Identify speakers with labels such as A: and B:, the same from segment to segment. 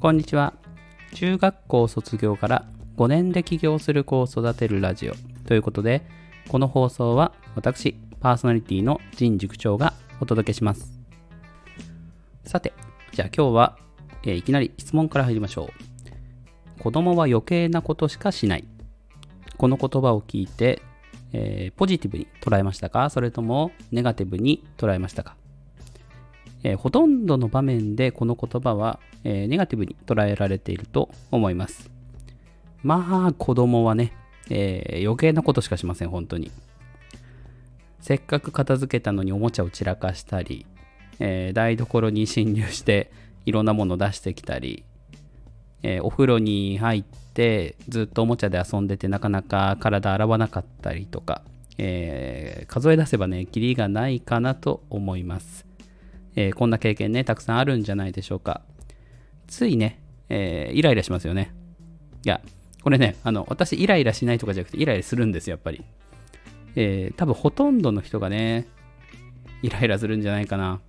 A: こんにちは。中学校卒業から5年で起業する子を育てるラジオということで、この放送は私、パーソナリティの陣塾長がお届けします。さて、じゃあ今日は、えー、いきなり質問から入りましょう。子供は余計なことしかしない。この言葉を聞いて、えー、ポジティブに捉えましたか？それともネガティブに捉えましたか？えー、ほとんどの場面でこの言葉は、えー、ネガティブに捉えられていると思います。まあ子供はね、えー、余計なことしかしません、本当に。せっかく片付けたのにおもちゃを散らかしたり、え台所に侵入していろんなものを出してきたり、えお風呂に入ってずっとおもちゃで遊んでてなかなか体洗わなかったりとか、え数え出せばね、キリがないかなと思います。えー、こんな経験ね、たくさんあるんじゃないでしょうか。ついね、えー、イライラしますよね。いや、これね、あの、私イライラしないとかじゃなくて、イライラするんですよ、やっぱり。えー、多分ほとんどの人がね、イライラするんじゃないかな。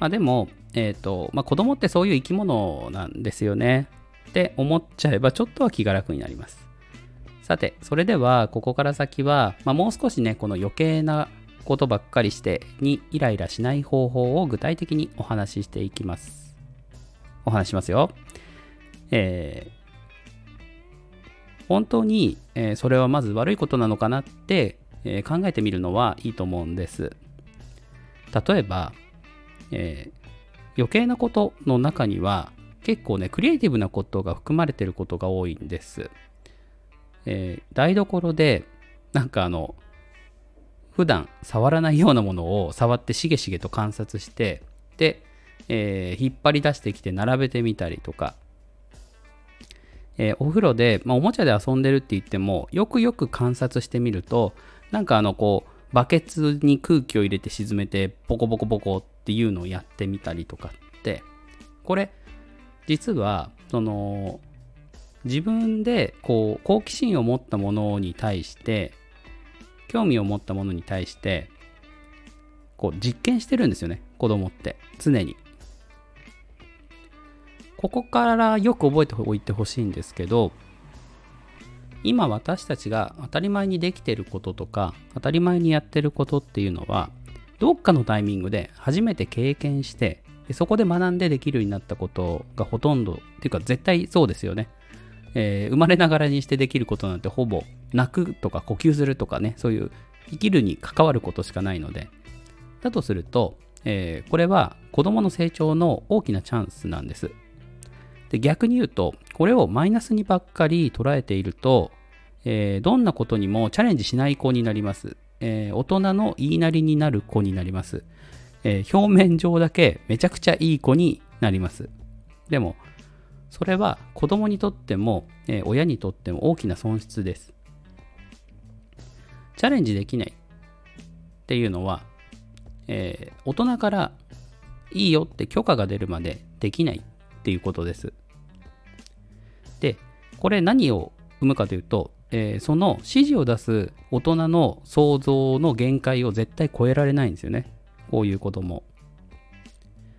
A: まあでも、えっ、ー、と、まあ子供ってそういう生き物なんですよね。って思っちゃえば、ちょっとは気が楽になります。さて、それでは、ここから先は、まあ、もう少しね、この余計なことばっかりしてにイライラしない方法を具体的にお話ししていきます。お話しますよ。えー、本当に、えー、それはまず悪いことなのかなって、えー、考えてみるのはいいと思うんです。例えば、えー余計なことの中には結構ね、クリエイティブなことが含まれてることが多いんです。え台所で、なんかあの、普段触らないようなものを触ってしげしげと観察してで、えー、引っ張り出してきて並べてみたりとか、えー、お風呂で、まあ、おもちゃで遊んでるって言ってもよくよく観察してみるとなんかあのこうバケツに空気を入れて沈めてボコボコボコっていうのをやってみたりとかって。これ実はその自分でこう好奇心を持ったものに対して興味を持ったものに対してこう実験してるんですよね。子供って。常に。ここからよく覚えておいてほしいんですけど今私たちが当たり前にできてることとか当たり前にやってることっていうのはどっかのタイミングで初めて経験してでそこで学んでできるようになったことがほとんどっていうか絶対そうですよね。えー、生まれながらにしてできることなんてほぼ泣くとか呼吸するとかねそういう生きるに関わることしかないので。だとすると、えー、これは子供の成長の大きなチャンスなんです。で逆に言うとこれをマイナスにばっかり捉えていると、えー、どんなことにもチャレンジしない子になります、え大人の言いなりになる子になります、え表面上だけめちゃくちゃいい子になります。でもそれは子供にとっても、えー、親にとっても大きな損失です。チャレンジできないっていうのは、えー、大人からいいよって許可が出るまでできないっていうことです。で、これ何を生むかというと、えー、その指示を出す大人の想像の限界を絶対超えられないんですよね。こういうことも。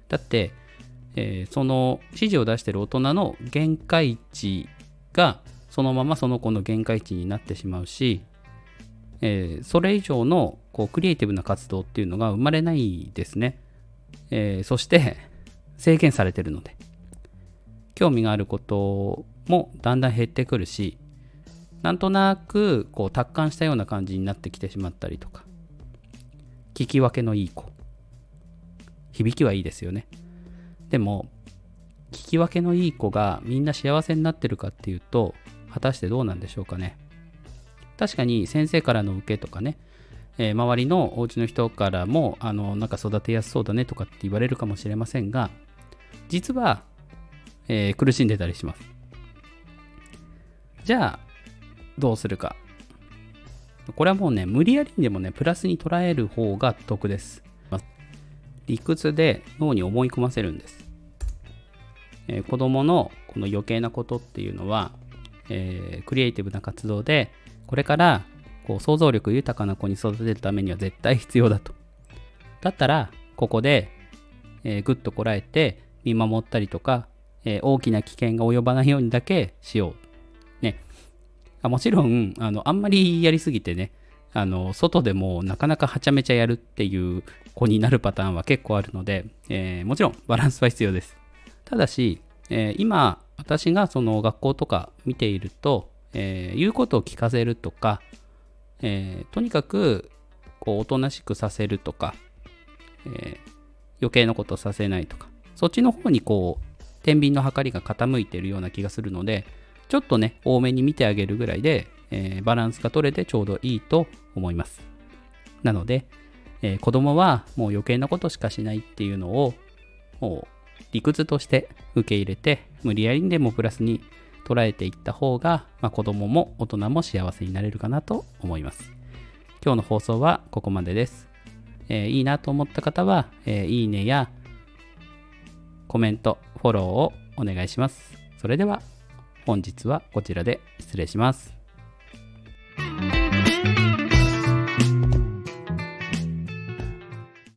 A: だって、えー、その指示を出してる大人の限界値がそのままその子の限界値になってしまうし、えー、それ以上のこうクリエイティブな活動っていうのが生まれないですね。えー、そして制限されてるので。興味があることもだんだん減ってくるしなんとなくこう達観したような感じになってきてしまったりとか。聞き分けのいい子。響きはいいですよね。でも聞き分けのいい子がみんな幸せになってるかっていうと果たしてどうなんでしょうかね。確かに先生からの受けとかね、えー、周りのお家の人からもあのなんか育てやすそうだねとかって言われるかもしれませんが実は、えー、苦しんでたりします。じゃあどうするか。これはもうね無理やりにでもねプラスに捉える方が得です。理屈で脳に思い込ませるんです。えー、子供のこの余計なことっていうのは、えー、クリエイティブな活動でこれからこう想像力豊かな子に育てるためには絶対必要だと。だったらここで、えー、ぐっとこらえて見守ったりとか、えー、大きな危険が及ばないようにだけしよう。ね。あもちろんあの、あんまりやりすぎてね、あの外でもなかなかはちゃめちゃやるっていう子になるパターンは結構あるので、えー、もちろんバランスは必要です。ただし、えー、今私がその学校とか見ていると、えー、言うことを聞かせるとか、えとにかくこうおとなしくさせるとか、え余計なことさせないとかそっちの方にこう天秤の計りが傾いてるような気がするのでちょっとね多めに見てあげるぐらいで、えバランスが取れてちょうどいいと思います。なので、えー、子供はもう余計なことしかしないっていうのをもう理屈として受け入れて無理やりにでもプラスに捉えていった方が、まあ、子供も大人も幸せになれるかなと思います。今日の放送はここまでです。えー、いいなと思った方は、えー、いいねやコメント、フォローをお願いします。それでは本日はこちらで失礼します。